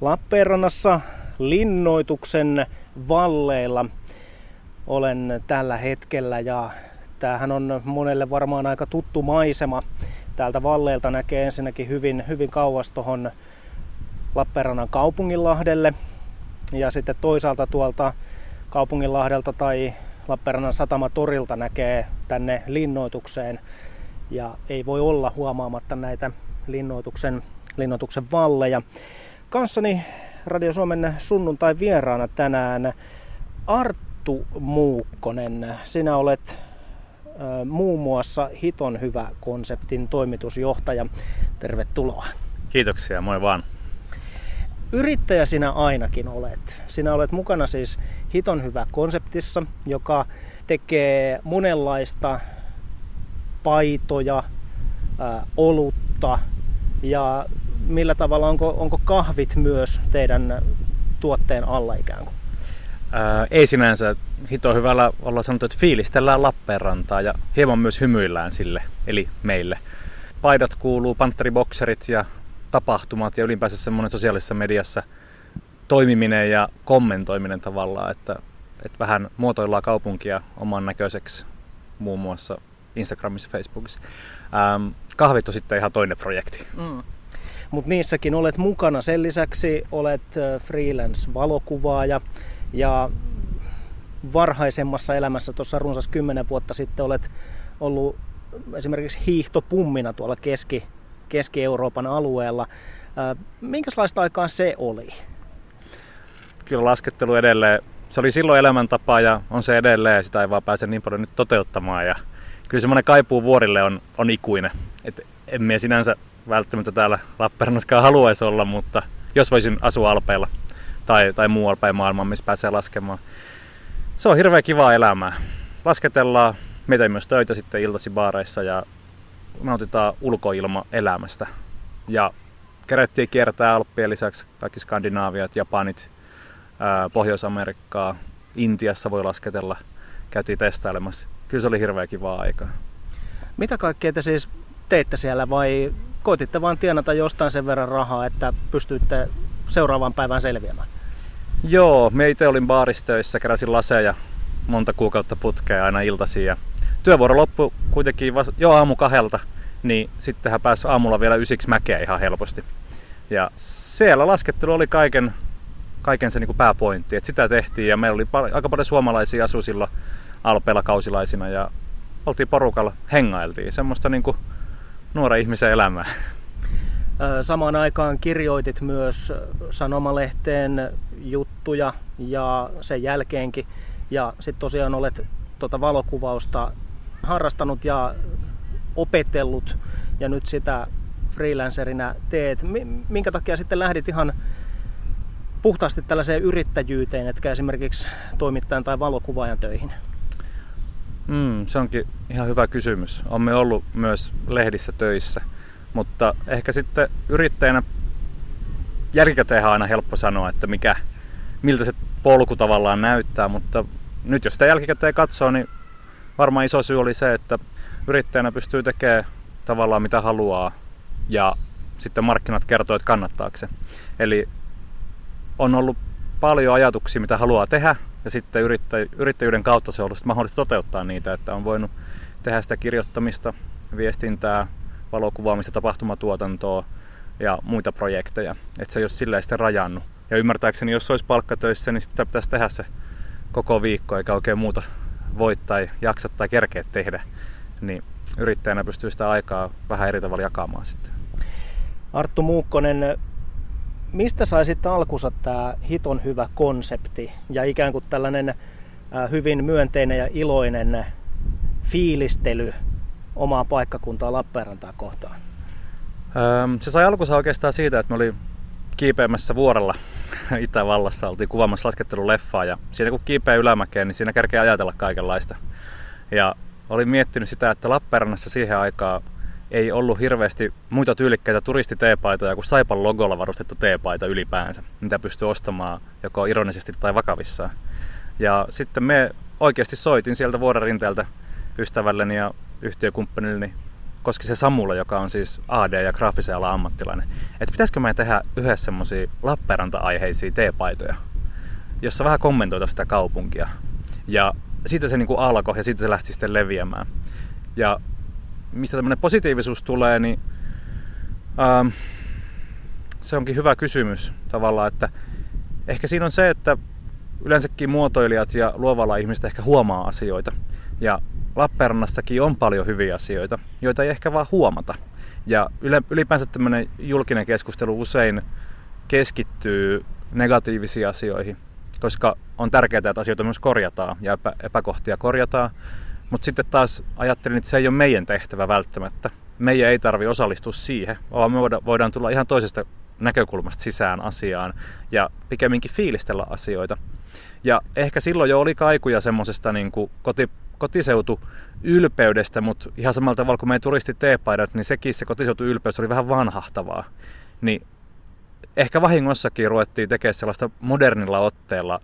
Lappeenrannassa linnoituksen valleilla olen tällä hetkellä ja tämähän on monelle varmaan aika tuttu maisema. Täältä valleilta näkee ensinnäkin hyvin, hyvin kauas tuohon Lappeenrannan kaupunginlahdelle ja sitten toisaalta tuolta kaupunginlahdelta tai Lappeenrannan satamatorilta näkee tänne linnoitukseen ja ei voi olla huomaamatta näitä linnoituksen, linnoituksen valleja. Kanssani Radio Suomen sunnuntai vieraana tänään Arttu Muukkonen. Sinä olet muun muassa Hiton hyvä konseptin toimitusjohtaja. Tervetuloa. Kiitoksia, moi vaan. Yrittäjä sinä ainakin olet. Sinä olet mukana siis Hiton hyvä konseptissa, joka tekee monenlaista paitoja, olutta ja millä tavalla, onko, onko kahvit myös teidän tuotteen alla ikään kuin? Ää, ei sinänsä. Hito hyvällä olla sanottu, että fiilistellään Lappeenrantaa ja hieman myös hymyillään sille, eli meille. Paidat kuuluu, pantteribokserit ja tapahtumat ja ylipäänsä semmoinen sosiaalisessa mediassa toimiminen ja kommentoiminen tavallaan, että, että vähän muotoillaan kaupunkia oman näköiseksi muun muassa Instagramissa, Facebookissa. Ähm, kahvit on sitten ihan toinen projekti. Mm mutta niissäkin olet mukana. Sen lisäksi olet freelance-valokuvaaja ja varhaisemmassa elämässä tuossa runsas 10 vuotta sitten olet ollut esimerkiksi hiihtopummina tuolla Keski, Keski-Euroopan alueella. Minkälaista aikaa se oli? Kyllä laskettelu edelleen. Se oli silloin elämäntapa ja on se edelleen. Sitä ei vaan pääse niin paljon nyt toteuttamaan. Ja kyllä semmoinen kaipuu vuorille on, on ikuinen. Et en mie sinänsä välttämättä täällä Lappeenrannassakaan haluaisi olla, mutta jos voisin asua Alpeilla tai, tai muualla päin maailmaa, missä pääsee laskemaan. Se on hirveän kivaa elämää. Lasketellaan, mitä myös töitä sitten iltasi baareissa ja nautitaan ulkoilma elämästä. Ja kerättiin kiertää Alppien lisäksi kaikki Skandinaaviat, Japanit, Pohjois-Amerikkaa, Intiassa voi lasketella. Käytiin testailemassa. Kyllä se oli hirveän kivaa aikaa. Mitä kaikkea te siis teitte siellä vai koititte vaan tienata jostain sen verran rahaa, että pystyitte seuraavaan päivään selviämään? Joo, me itse olin baaristöissä, keräsin laseja monta kuukautta putkea aina iltaisin ja työvuoro loppui kuitenkin jo aamu kahdelta, niin sittenhän pääsi aamulla vielä ysiksi mäkeä ihan helposti. Ja siellä laskettelu oli kaiken, kaiken se niin pääpointti, että sitä tehtiin ja meillä oli pal- aika paljon suomalaisia asu silloin Alpeilla kausilaisina ja oltiin porukalla, hengailtiin. Semmoista niin kuin nuoren ihmisen elämää. Samaan aikaan kirjoitit myös sanomalehteen juttuja ja sen jälkeenkin. Ja sitten tosiaan olet tuota valokuvausta harrastanut ja opetellut ja nyt sitä freelancerina teet. Minkä takia sitten lähdit ihan puhtaasti tällaiseen yrittäjyyteen, etkä esimerkiksi toimittajan tai valokuvaajan töihin? Mm, se onkin ihan hyvä kysymys. Olemme ollut myös lehdissä töissä, mutta ehkä sitten yrittäjänä jälkikäteen on aina helppo sanoa, että mikä, miltä se polku tavallaan näyttää, mutta nyt jos sitä jälkikäteen katsoo, niin varmaan iso syy oli se, että yrittäjänä pystyy tekemään tavallaan mitä haluaa ja sitten markkinat kertoo, että kannattaako se. Eli on ollut paljon ajatuksia, mitä haluaa tehdä, ja sitten yrittä, yrittäjyyden kautta se on ollut mahdollista toteuttaa niitä, että on voinut tehdä sitä kirjoittamista, viestintää, valokuvaamista, tapahtumatuotantoa ja muita projekteja. Että se ei ole silleen sitten rajannut. Ja ymmärtääkseni, jos olisi palkkatöissä, niin sitä pitäisi tehdä se koko viikko, eikä oikein muuta voi tai jaksa tai kerkeä tehdä. Niin yrittäjänä pystyy sitä aikaa vähän eri tavalla jakamaan sitten. Arttu Muukkonen, mistä sai sitten alkunsa tämä hiton hyvä konsepti ja ikään kuin tällainen hyvin myönteinen ja iloinen fiilistely omaa paikkakuntaa Lappeenrantaa kohtaan? Se sai alkunsa oikeastaan siitä, että me oli kiipeämässä vuorella Itävallassa, oltiin kuvaamassa lasketteluleffaa ja siinä kun kiipeä ylämäkeen, niin siinä kerkee ajatella kaikenlaista. Ja olin miettinyt sitä, että Lappeenrannassa siihen aikaan ei ollut hirveästi muita tyylikkäitä turistiteepaitoja kuin Saipan logolla varustettu teepaita ylipäänsä, mitä pystyy ostamaan joko ironisesti tai vakavissaan. Ja sitten me oikeasti soitin sieltä vuoren rinteeltä ystävälleni ja yhtiökumppanilleni koski se Samulla, joka on siis AD- ja graafisen alan ammattilainen, että pitäisikö me tehdä yhdessä semmoisia Lappeenranta-aiheisia teepaitoja, jossa vähän kommentoita sitä kaupunkia. Ja siitä se niin kuin alkoi ja siitä se lähti sitten leviämään. Ja mistä tämmöinen positiivisuus tulee, niin ähm, se onkin hyvä kysymys tavallaan, että ehkä siinä on se, että yleensäkin muotoilijat ja luovalla ihmiset ehkä huomaa asioita. Ja Lappeenrannastakin on paljon hyviä asioita, joita ei ehkä vaan huomata. Ja ylipäänsä tämmöinen julkinen keskustelu usein keskittyy negatiivisiin asioihin, koska on tärkeää, että asioita myös korjataan ja epä, epäkohtia korjataan. Mutta sitten taas ajattelin, että se ei ole meidän tehtävä välttämättä. Meidän ei tarvi osallistua siihen, vaan me voidaan tulla ihan toisesta näkökulmasta sisään asiaan ja pikemminkin fiilistellä asioita. Ja ehkä silloin jo oli kaikuja semmoisesta niin koti, kotiseutu ylpeydestä, mutta ihan samalla tavalla kuin meidän turisti teepaidat, niin sekin se kotiseutu ylpeys oli vähän vanhahtavaa. Niin ehkä vahingossakin ruvettiin tekemään sellaista modernilla otteella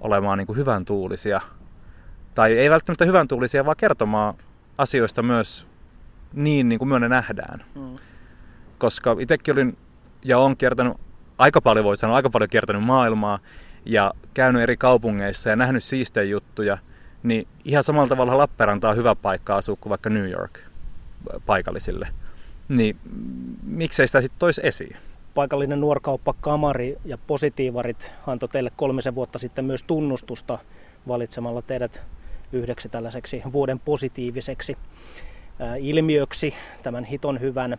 olemaan niin kuin hyvän tuulisia. Tai ei välttämättä hyvän tuulisia, vaan kertomaan asioista myös niin, niin kuin me ne nähdään. Mm. Koska itsekin olin ja olen kiertänyt aika paljon, voi sanoa, aika paljon kiertänyt maailmaa ja käynyt eri kaupungeissa ja nähnyt siistejä juttuja, niin ihan samalla tavalla Lappeenranta on hyvä paikka asua kuin vaikka New York paikallisille. Niin miksei sitä sitten toisi esiin? Paikallinen nuorkauppa Kamari ja Positiivarit antoi teille kolmisen vuotta sitten myös tunnustusta valitsemalla teidät yhdeksi tällaiseksi vuoden positiiviseksi ilmiöksi tämän hiton hyvän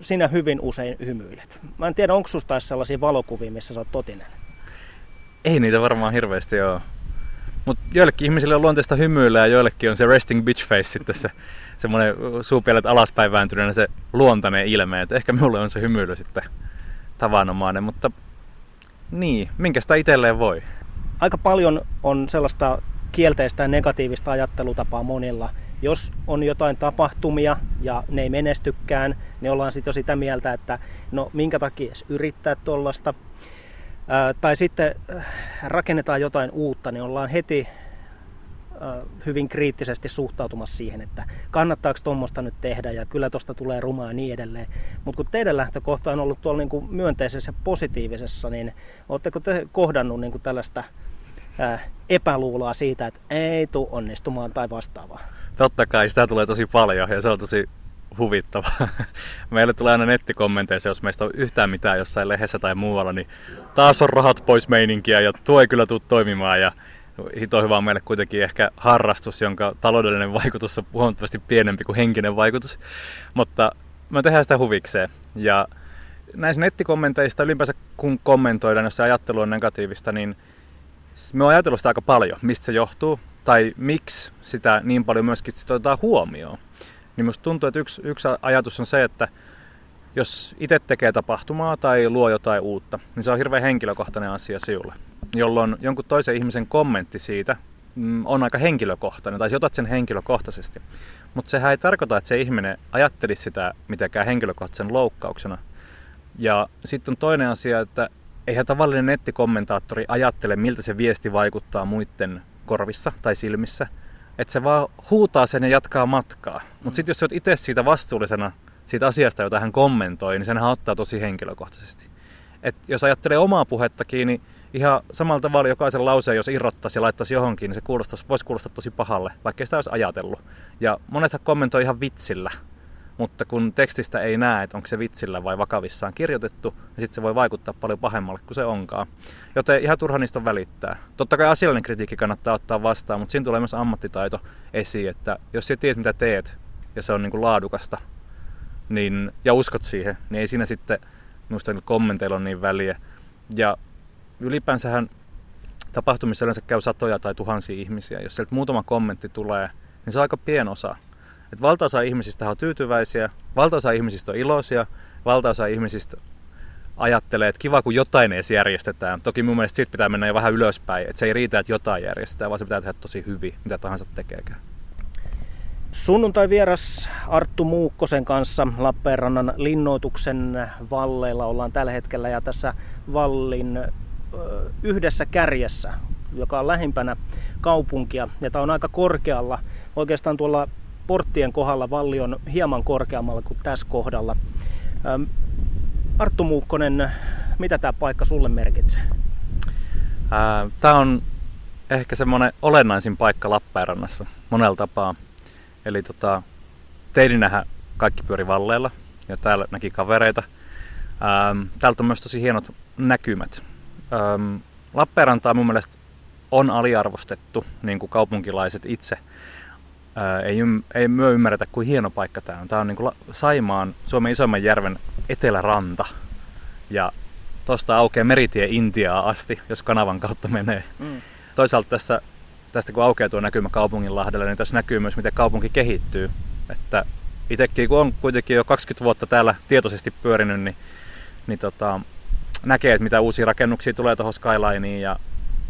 sinä hyvin usein hymyilet. Mä en tiedä, onko susta sellaisia valokuvia, missä sä oot totinen? Ei niitä varmaan hirveästi ole. Mutta joillekin ihmisille on luonteista hymyillä ja joillekin on se resting bitch face sitten se semmoinen suupielet alaspäin vääntyneenä se luontainen ilme. Et ehkä mulle on se hymyily sitten tavanomainen, mutta niin, minkä sitä itselleen voi? Aika paljon on sellaista kielteistä ja negatiivista ajattelutapaa monilla – jos on jotain tapahtumia ja ne ei menestykään, niin ollaan sitten jo sitä mieltä, että no minkä takia edes yrittää tuollaista. Tai sitten äh, rakennetaan jotain uutta, niin ollaan heti hyvin kriittisesti suhtautumassa siihen, että kannattaako tuommoista nyt tehdä ja kyllä tuosta tulee rumaa ja niin edelleen. Mutta kun teidän lähtökohta on ollut tuolla niin kuin myönteisessä ja positiivisessa, niin oletteko te kohdannut niin kuin tällaista epäluuloa siitä, että ei tule onnistumaan tai vastaavaa? totta kai sitä tulee tosi paljon ja se on tosi huvittavaa. Meille tulee aina nettikommenteissa, jos meistä on yhtään mitään jossain lehdessä tai muualla, niin taas on rahat pois meininkiä ja tuo ei kyllä tule toimimaan. Ja hito hyvä on meille kuitenkin ehkä harrastus, jonka taloudellinen vaikutus on huomattavasti pienempi kuin henkinen vaikutus. Mutta me tehdään sitä huvikseen. Ja näissä nettikommenteista ylipäänsä kun kommentoidaan, jos se ajattelu on negatiivista, niin me on ajatellut sitä aika paljon, mistä se johtuu tai miksi sitä niin paljon myöskin sit otetaan huomioon. Niin musta tuntuu, että yksi, yksi ajatus on se, että jos itse tekee tapahtumaa tai luo jotain uutta, niin se on hirveän henkilökohtainen asia sinulle. Jolloin jonkun toisen ihmisen kommentti siitä mm, on aika henkilökohtainen, tai otat sen henkilökohtaisesti. Mutta sehän ei tarkoita, että se ihminen ajattelisi sitä mitenkään henkilökohtaisen loukkauksena. Ja sitten on toinen asia, että eihän tavallinen nettikommentaattori ajattele, miltä se viesti vaikuttaa muiden korvissa tai silmissä. Että se vaan huutaa sen ja jatkaa matkaa. Mutta mm. sitten jos sä oot itse siitä vastuullisena siitä asiasta, jota hän kommentoi, niin senhän ottaa tosi henkilökohtaisesti. Et jos ajattelee omaa puhettakin, niin ihan samalla tavalla jokaisen lauseen, jos irrottaisi ja laittaisi johonkin, niin se kuulostaisi, voisi kuulostaa tosi pahalle, vaikka sitä olisi ajatellut. Ja monethan kommentoi ihan vitsillä mutta kun tekstistä ei näe, että onko se vitsillä vai vakavissaan kirjoitettu, niin sitten se voi vaikuttaa paljon pahemmalle kuin se onkaan. Joten ihan turha niistä on välittää. Totta kai asiallinen kritiikki kannattaa ottaa vastaan, mutta siinä tulee myös ammattitaito esiin, että jos sä tiedät mitä teet ja se on niin kuin laadukasta niin, ja uskot siihen, niin ei siinä sitten minusta kommenteilla on niin väliä. Ja ylipäänsähän tapahtumissa yleensä käy satoja tai tuhansia ihmisiä. Jos sieltä muutama kommentti tulee, niin se on aika pienosa että valtaosa ihmisistä on tyytyväisiä, valtaosa ihmisistä on iloisia, valtaosa ihmisistä ajattelee, että kiva kun jotain edes järjestetään. Toki mun mielestä siitä pitää mennä jo vähän ylöspäin, että se ei riitä, että jotain järjestetään, vaan se pitää tehdä tosi hyvin, mitä tahansa tekeekään. Sunnuntai vieras Arttu Muukkosen kanssa Lappeenrannan linnoituksen valleilla ollaan tällä hetkellä ja tässä vallin yhdessä kärjessä, joka on lähimpänä kaupunkia ja tämä on aika korkealla oikeastaan tuolla porttien kohdalla valli on hieman korkeammalla kuin tässä kohdalla. Arttu Muukkonen, mitä tämä paikka sulle merkitsee? Tämä on ehkä semmoinen olennaisin paikka Lappeenrannassa monella tapaa. Eli tota, teininähän kaikki pyöri valleilla ja täällä näki kavereita. Täältä on myös tosi hienot näkymät. Ähm, Lappeenrantaa mun mielestä on aliarvostettu, niin kuin kaupunkilaiset itse. Ää, ei, ei myö ymmärretä, kuin hieno paikka tämä on. Tämä on niin kuin Saimaan, Suomen isomman järven eteläranta. Ja tuosta aukeaa meritie Intiaa asti, jos kanavan kautta menee. Mm. Toisaalta tässä, tästä kun aukeaa tuo näkymä kaupunginlahdelle, niin tässä näkyy myös, miten kaupunki kehittyy. Että itsekin, kun on kuitenkin jo 20 vuotta täällä tietoisesti pyörinyt, niin, niin tota, näkee, että mitä uusia rakennuksia tulee tuohon Skylineen ja,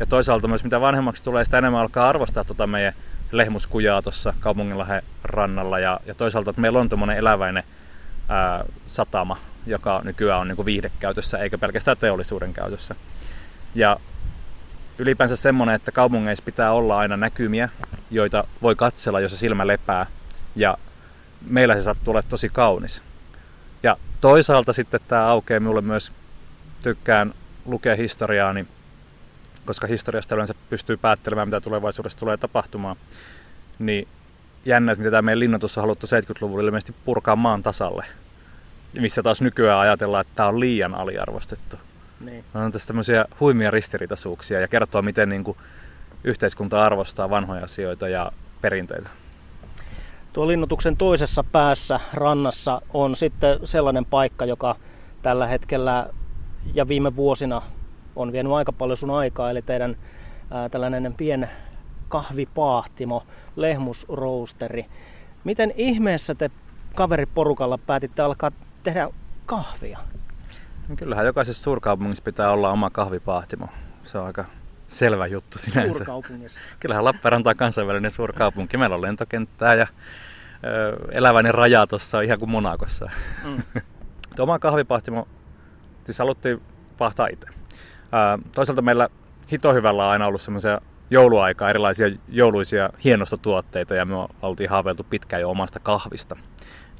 ja toisaalta myös mitä vanhemmaksi tulee, sitä enemmän alkaa arvostaa tuota meidän lehmuskujaa tuossa kaupunginlahden rannalla ja, ja toisaalta, että meillä on tuommoinen eläväinen ää, satama, joka nykyään on niin kuin viihdekäytössä eikä pelkästään teollisuuden käytössä. Ja ylipäänsä semmoinen, että kaupungeissa pitää olla aina näkymiä, joita voi katsella, jos se silmä lepää. Ja meillä se saattaa olla tosi kaunis. Ja toisaalta sitten tämä aukeaa minulle myös, tykkään lukea historiaa, niin koska historiasta yleensä pystyy päättelemään, mitä tulevaisuudessa tulee tapahtumaan, niin jännä, että mitä tämä meidän linnoitus on haluttu 70-luvulla ilmeisesti purkaa maan tasalle. Missä taas nykyään ajatellaan, että tämä on liian aliarvostettu. Niin. On tässä tämmöisiä huimia ristiriitaisuuksia ja kertoo, miten niin kuin yhteiskunta arvostaa vanhoja asioita ja perinteitä. Tuo linnoituksen toisessa päässä rannassa on sitten sellainen paikka, joka tällä hetkellä ja viime vuosina on vienyt aika paljon sun aikaa, eli teidän ää, tällainen pien kahvipaahtimo, lehmusroosteri. Miten ihmeessä te kaveriporukalla päätitte alkaa tehdä kahvia? No kyllähän jokaisessa suurkaupungissa pitää olla oma kahvipaahtimo. Se on aika selvä juttu sinänsä. Suurkaupungissa. Kyllähän Lappeenranta on kansainvälinen suurkaupunki. Meillä on lentokenttää ja ö, eläväinen raja tuossa ihan kuin Monakossa. Mm. oma kahvipahtimo, siis haluttiin pahtaa itse. Toisaalta meillä hitohyvällä on aina ollut semmoisia jouluaikaa erilaisia jouluisia hienostotuotteita ja me oltiin haaveiltu pitkään jo omasta kahvista.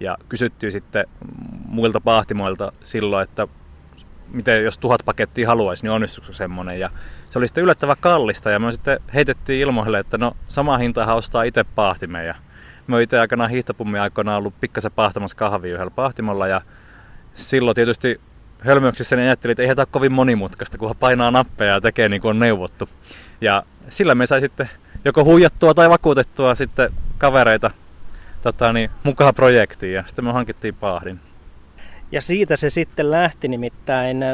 Ja kysyttiin sitten muilta pahtimoilta silloin, että miten jos tuhat pakettia haluaisi, niin onnistuiko semmoinen. Ja se oli sitten yllättävän kallista ja me sitten heitettiin ilmoille, että no sama hinta ostaa itse pahtimen. Ja me itse aikanaan hiihtopummi aikana ollut pikkasen pahtamassa kahvia yhdellä pahtimolla ja silloin tietysti hölmöyksissä niin ajattelin, että ei tämä kovin monimutkaista, kunhan painaa nappeja ja tekee niin kuin on neuvottu. Ja sillä me sai sitten joko huijattua tai vakuutettua sitten kavereita tota, niin, mukaan projektiin ja sitten me hankittiin paahdin. Ja siitä se sitten lähti, nimittäin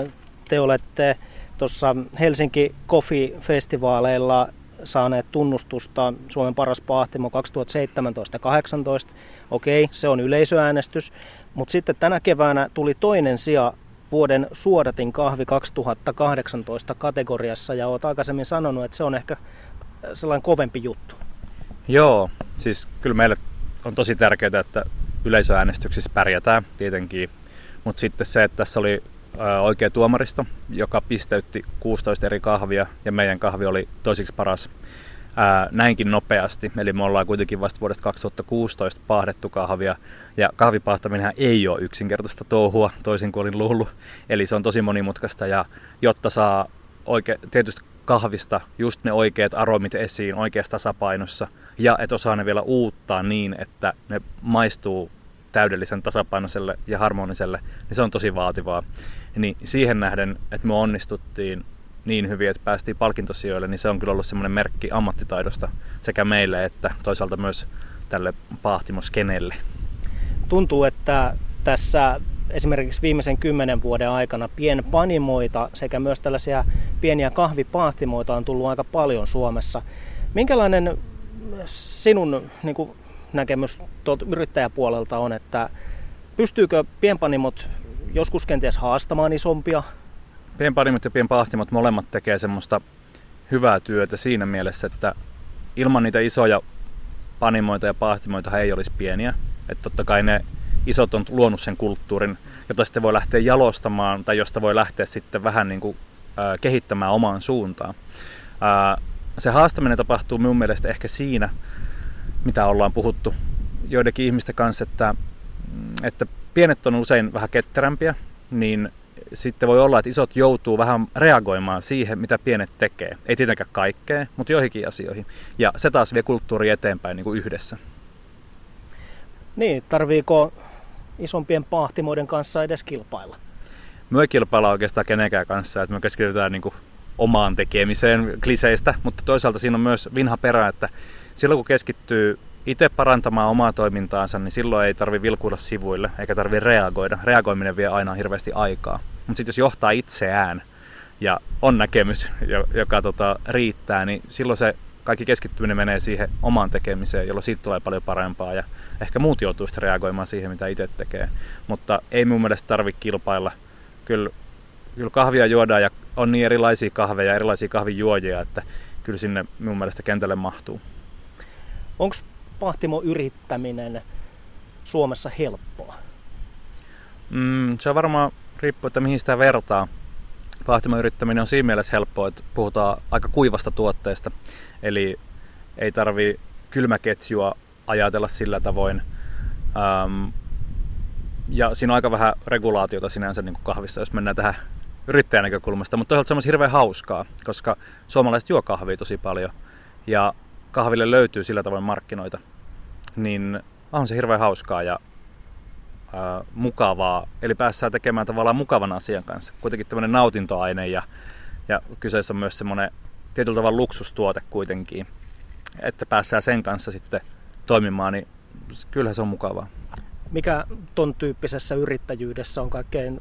te olette tuossa Helsinki Coffee-festivaaleilla saaneet tunnustusta Suomen paras paahtimo 2017 18. Okei, se on yleisöäänestys, mutta sitten tänä keväänä tuli toinen sija vuoden suodatin kahvi 2018 kategoriassa ja olet aikaisemmin sanonut, että se on ehkä sellainen kovempi juttu. Joo, siis kyllä meille on tosi tärkeää, että yleisöäänestyksissä pärjätään tietenkin, mutta sitten se, että tässä oli oikea tuomaristo, joka pisteytti 16 eri kahvia ja meidän kahvi oli toisiksi paras ää, näinkin nopeasti. Eli me ollaan kuitenkin vasta vuodesta 2016 pahdettu kahvia. Ja kahvipahtaminen ei ole yksinkertaista touhua, toisin kuin olin luullut. Eli se on tosi monimutkaista ja jotta saa oike, tietysti kahvista just ne oikeat aromit esiin oikeassa tasapainossa ja et osaa ne vielä uuttaa niin, että ne maistuu täydellisen tasapainoiselle ja harmoniselle, niin se on tosi vaativaa. Niin siihen nähden, että me onnistuttiin niin hyvin, että päästiin palkintosijoille, niin se on kyllä ollut semmoinen merkki ammattitaidosta sekä meille että toisaalta myös tälle paahtimoskenelle. Tuntuu, että tässä esimerkiksi viimeisen kymmenen vuoden aikana pienpanimoita sekä myös tällaisia pieniä kahvipahtimoita on tullut aika paljon Suomessa. Minkälainen sinun niin kuin, näkemys tuolta yrittäjäpuolelta on, että pystyykö pienpanimot joskus kenties haastamaan isompia pienpanimot ja pienpahtimot molemmat tekee semmoista hyvää työtä siinä mielessä, että ilman niitä isoja panimoita ja pahtimoita ei olisi pieniä. Että totta kai ne isot on luonut sen kulttuurin, jota sitten voi lähteä jalostamaan tai josta voi lähteä sitten vähän niin kuin, kehittämään omaan suuntaan. Se haastaminen tapahtuu minun mielestä ehkä siinä, mitä ollaan puhuttu joidenkin ihmisten kanssa, että, että pienet on usein vähän ketterämpiä, niin sitten voi olla, että isot joutuu vähän reagoimaan siihen, mitä pienet tekee. Ei tietenkään kaikkea, mutta joihinkin asioihin. Ja se taas vie kulttuuri eteenpäin niin kuin yhdessä. Niin, tarviiko isompien pahtimoiden kanssa edes kilpailla? Me ei kilpailla oikeastaan kenenkään kanssa, että me keskitytään niin kuin omaan tekemiseen kliseistä, mutta toisaalta siinä on myös vinha perä, että silloin kun keskittyy itse parantamaan omaa toimintaansa, niin silloin ei tarvi vilkuilla sivuille eikä tarvi reagoida. Reagoiminen vie aina hirveästi aikaa. Mutta sitten jos johtaa itseään ja on näkemys, joka tota, riittää, niin silloin se kaikki keskittyminen menee siihen omaan tekemiseen, jolloin siitä tulee paljon parempaa ja ehkä muut joutuu sitten reagoimaan siihen, mitä itse tekee. Mutta ei mun mielestä tarvitse kilpailla. Kyllä, kyllä kahvia juodaan ja on niin erilaisia kahveja, erilaisia kahvijuojia, että kyllä sinne mun mielestä kentälle mahtuu. Onko pahtimo yrittäminen Suomessa helppoa? Mm, se on varmaan riippuu, että mihin sitä vertaa. Pahtimoyrittäminen on siinä mielessä helppoa, että puhutaan aika kuivasta tuotteesta. Eli ei tarvi kylmäketjua ajatella sillä tavoin. Ähm, ja siinä on aika vähän regulaatiota sinänsä niin kuin kahvissa, jos mennään tähän yrittäjän näkökulmasta. Mutta toisaalta se on hirveän hauskaa, koska suomalaiset juo kahvia tosi paljon. Ja kahville löytyy sillä tavoin markkinoita. Niin on se hirveän hauskaa ja ää, mukavaa. Eli päässään tekemään tavallaan mukavan asian kanssa. Kuitenkin tämmöinen nautintoaine ja, ja kyseessä on myös semmoinen tietyllä tavalla luksustuote kuitenkin. Että päässään sen kanssa sitten toimimaan, niin kyllähän se on mukavaa. Mikä ton tyyppisessä yrittäjyydessä on kaikkein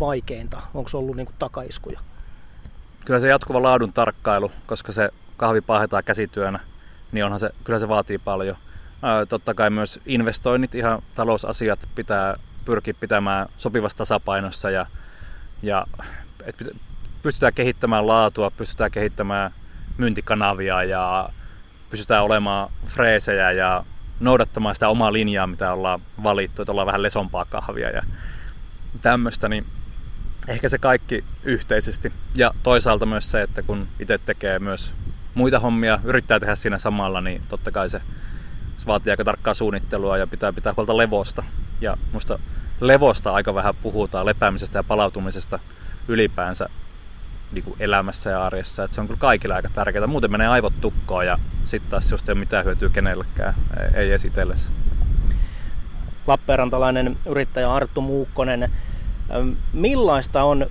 vaikeinta? Onko ollut niin takaiskuja? Kyllä se jatkuva laadun tarkkailu, koska se kahvi paahetaan käsityönä, niin onhan se, kyllä se vaatii paljon totta kai myös investoinnit, ihan talousasiat pitää pyrkiä pitämään sopivassa tasapainossa ja, ja et pystytään kehittämään laatua, pystytään kehittämään myyntikanavia ja pystytään olemaan freesejä ja noudattamaan sitä omaa linjaa, mitä ollaan valittu, että ollaan vähän lesompaa kahvia ja tämmöistä, niin ehkä se kaikki yhteisesti. Ja toisaalta myös se, että kun itse tekee myös muita hommia, yrittää tehdä siinä samalla, niin totta kai se se vaatii aika tarkkaa suunnittelua ja pitää pitää huolta levosta. Ja musta levosta aika vähän puhutaan, lepäämisestä ja palautumisesta ylipäänsä niin kuin elämässä ja arjessa. Et se on kyllä kaikille aika tärkeää. Muuten menee aivot tukkoon ja sitten taas jos ei ole mitään hyötyä kenellekään, ei esitellessä. Lappeenrantalainen yrittäjä Arttu Muukkonen, millaista on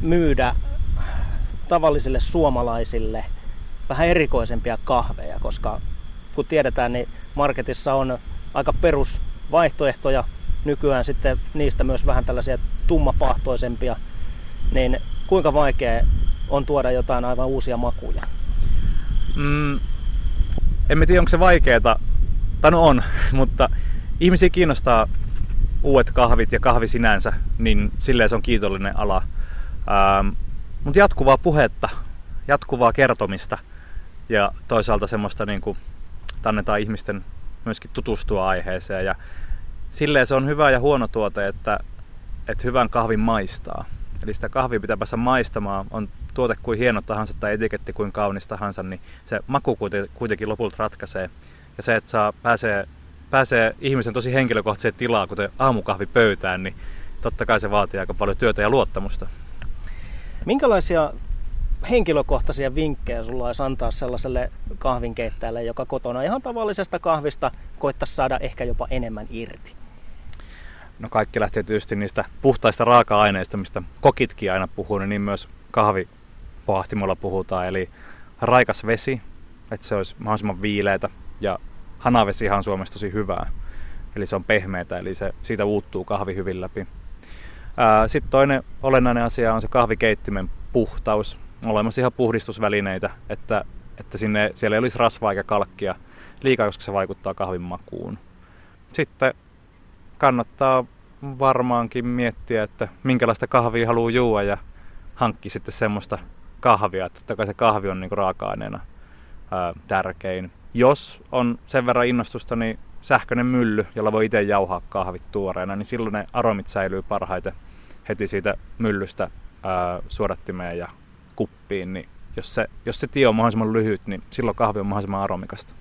myydä tavallisille suomalaisille vähän erikoisempia kahveja, koska kun tiedetään, niin marketissa on aika perusvaihtoehtoja. Nykyään sitten niistä myös vähän tällaisia tummapahtoisempia. Niin kuinka vaikea on tuoda jotain aivan uusia makuja? Mm, en tiedä, onko se vaikeeta. Tai no on, mutta ihmisiä kiinnostaa uudet kahvit ja kahvi sinänsä, niin silleen se on kiitollinen ala. Ähm, mutta jatkuvaa puhetta, jatkuvaa kertomista ja toisaalta semmoista niin kuin annetaan ihmisten myöskin tutustua aiheeseen. Ja silleen se on hyvä ja huono tuote, että, että hyvän kahvin maistaa. Eli sitä kahvia pitää päästä maistamaan. On tuote kuin hieno tahansa tai etiketti kuin kaunis tahansa, niin se maku kuitenkin lopulta ratkaisee. Ja se, että saa, pääsee, pääsee ihmisen tosi henkilökohtaiseen tilaan, kuten aamukahvi pöytään, niin totta kai se vaatii aika paljon työtä ja luottamusta. Minkälaisia henkilökohtaisia vinkkejä sulla olisi antaa sellaiselle kahvinkeittäjälle, joka kotona ihan tavallisesta kahvista koittaisi saada ehkä jopa enemmän irti? No kaikki lähtee tietysti niistä puhtaista raaka-aineista, mistä kokitkin aina puhuu, niin myös kahvipahtimolla puhutaan. Eli raikas vesi, että se olisi mahdollisimman viileitä ja hanavesi on Suomessa tosi hyvää. Eli se on pehmeätä, eli se, siitä uuttuu kahvi hyvin läpi. Sitten toinen olennainen asia on se kahvikeittimen puhtaus olemassa ihan puhdistusvälineitä, että, että sinne, siellä ei olisi rasvaa eikä kalkkia liikaa, koska se vaikuttaa kahvin makuun. Sitten kannattaa varmaankin miettiä, että minkälaista kahvia haluaa juua ja hankki sitten semmoista kahvia. Että totta kai se kahvi on niinku raaka-aineena ää, tärkein. Jos on sen verran innostusta, niin sähköinen mylly, jolla voi itse jauhaa kahvit tuoreena, niin silloin ne aromit säilyy parhaiten heti siitä myllystä ää, suodattimeen ja kuppiin, niin jos se, jos se tie on mahdollisimman lyhyt, niin silloin kahvi on mahdollisimman aromikasta.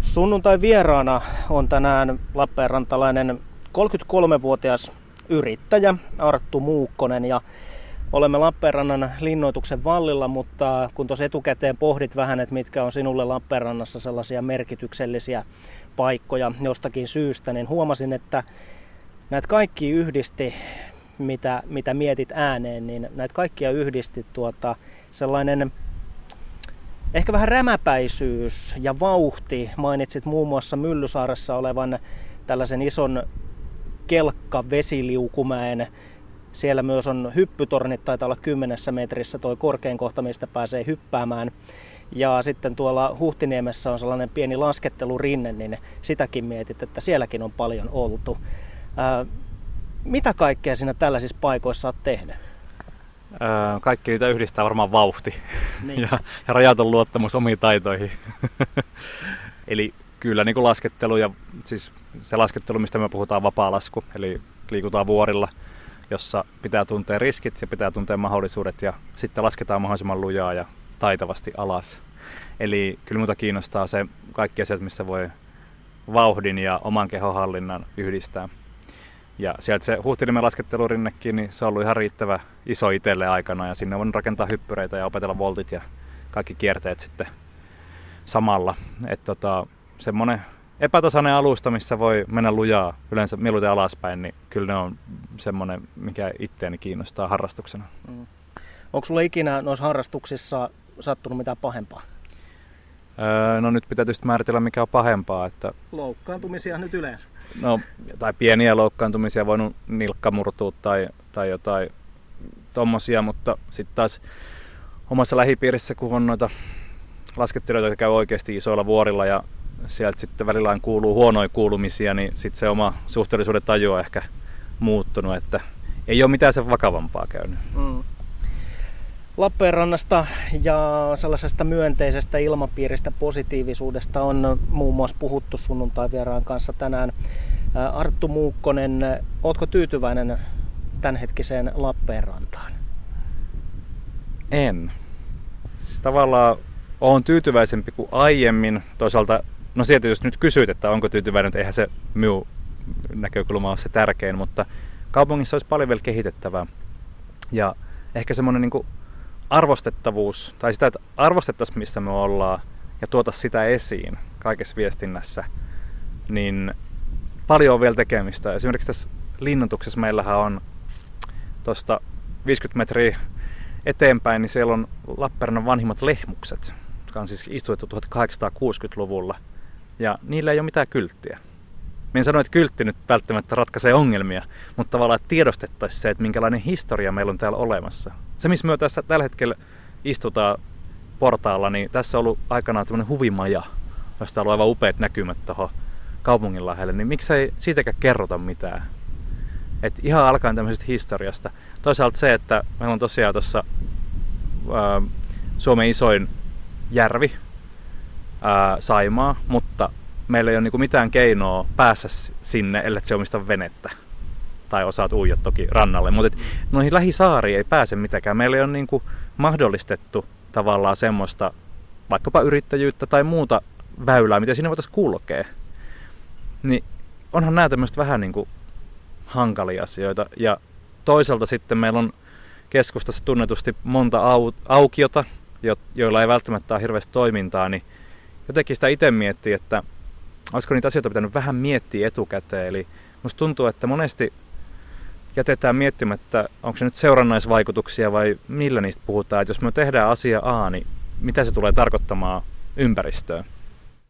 Sunnuntai vieraana on tänään Lappeenrantalainen 33-vuotias yrittäjä Arttu Muukkonen ja olemme Lappeenrannan linnoituksen vallilla, mutta kun tuossa etukäteen pohdit vähän, että mitkä on sinulle Lappeenrannassa sellaisia merkityksellisiä paikkoja jostakin syystä, niin huomasin, että näitä kaikki yhdisti, mitä, mitä mietit ääneen, niin näitä kaikkia yhdisti tuota, sellainen ehkä vähän rämäpäisyys ja vauhti. Mainitsit muun muassa Myllysaaressa olevan tällaisen ison kelkka vesiliukumäen. Siellä myös on hyppytornit, taitaa olla kymmenessä metrissä toi korkein kohta, mistä pääsee hyppäämään. Ja sitten tuolla Huhtiniemessä on sellainen pieni laskettelurinne, niin sitäkin mietit, että sielläkin on paljon oltu. Mitä kaikkea sinä tällaisissa paikoissa olet tehnyt? kaikki niitä yhdistää varmaan vauhti niin. ja, ja rajaton luottamus omiin taitoihin. Eli kyllä niin kuin laskettelu ja siis se laskettelu, mistä me puhutaan vapaa-lasku, eli liikutaan vuorilla, jossa pitää tuntea riskit ja pitää tuntea mahdollisuudet ja sitten lasketaan mahdollisimman lujaa ja taitavasti alas. Eli kyllä muuta kiinnostaa se kaikki asiat, missä voi vauhdin ja oman kehohallinnan yhdistää. Ja sieltä se Huhtiniemen laskettelurinnekin, niin se on ollut ihan riittävä iso itselle aikana ja sinne on rakentaa hyppyreitä ja opetella voltit ja kaikki kierteet sitten samalla. Että tota, semmoinen epätasainen alusta, missä voi mennä lujaa yleensä mieluiten alaspäin, niin kyllä ne on semmoinen, mikä itteeni kiinnostaa harrastuksena. Mm. Onko sulla ikinä noissa harrastuksissa sattunut mitään pahempaa? Öö, no nyt pitää tietysti määritellä, mikä on pahempaa. Että... Loukkaantumisia nyt yleensä. No, tai pieniä loukkaantumisia, voinut nilkka murtua tai, tai jotain tommosia, mutta sitten taas omassa lähipiirissä, kun on noita laskettelijoita, jotka käy oikeasti isoilla vuorilla ja sieltä sitten välillä kuuluu huonoja kuulumisia, niin sitten se oma suhteellisuuden taju on ehkä muuttunut, että ei ole mitään sen vakavampaa käynyt. Mm. Lappeenrannasta ja sellaisesta myönteisestä ilmapiiristä, positiivisuudesta on muun muassa puhuttu sunnuntai-vieraan kanssa tänään. Arttu Muukkonen, ootko tyytyväinen tämänhetkiseen Lappeenrantaan? En. Siis tavallaan olen tyytyväisempi kuin aiemmin. Toisaalta, no sieltä jos nyt kysyt, että onko tyytyväinen, että eihän se minun näkökulma ole se tärkein, mutta kaupungissa olisi paljon vielä kehitettävää. Ja ehkä semmoinen niin arvostettavuus, tai sitä, että arvostettaisiin missä me ollaan ja tuota sitä esiin kaikessa viestinnässä, niin paljon on vielä tekemistä. Esimerkiksi tässä linnoituksessa meillähän on tuosta 50 metriä eteenpäin, niin siellä on Lappeenrannan vanhimmat lehmukset, jotka on siis istutettu 1860-luvulla. Ja niillä ei ole mitään kylttiä. Minä en sano, että kyltti nyt välttämättä ratkaisee ongelmia, mutta tavallaan tiedostettaisiin se, että minkälainen historia meillä on täällä olemassa. Se, missä me tässä tällä hetkellä istutaan portaalla, niin tässä on ollut aikanaan tämmöinen huvimaja, josta on ollut aivan upeat näkymät tuohon kaupungin lähelle, niin miksei siitäkään kerrota mitään. Et ihan alkaen tämmöisestä historiasta. Toisaalta se, että meillä on tosiaan tuossa Suomen isoin järvi, ää, Saimaa, mutta meillä ei ole niinku mitään keinoa päässä sinne, ellei se omista venettä. Tai osaat uija toki rannalle. Mutta noihin lähisaariin ei pääse mitenkään. Meillä ei ole niinku mahdollistettu tavallaan semmoista vaikkapa yrittäjyyttä tai muuta väylää, mitä sinne voitaisiin kulkea. Niin onhan nämä tämmöistä vähän niin kuin hankalia asioita. Ja toisaalta sitten meillä on keskustassa tunnetusti monta au- aukiota, jo- joilla ei välttämättä ole hirveästi toimintaa, niin jotenkin sitä itse miettii, että olisiko niitä asioita pitänyt vähän miettiä etukäteen. Eli musta tuntuu, että monesti jätetään miettimättä, onko se nyt seurannaisvaikutuksia vai millä niistä puhutaan. Että jos me tehdään asia A, niin mitä se tulee tarkoittamaan ympäristöön.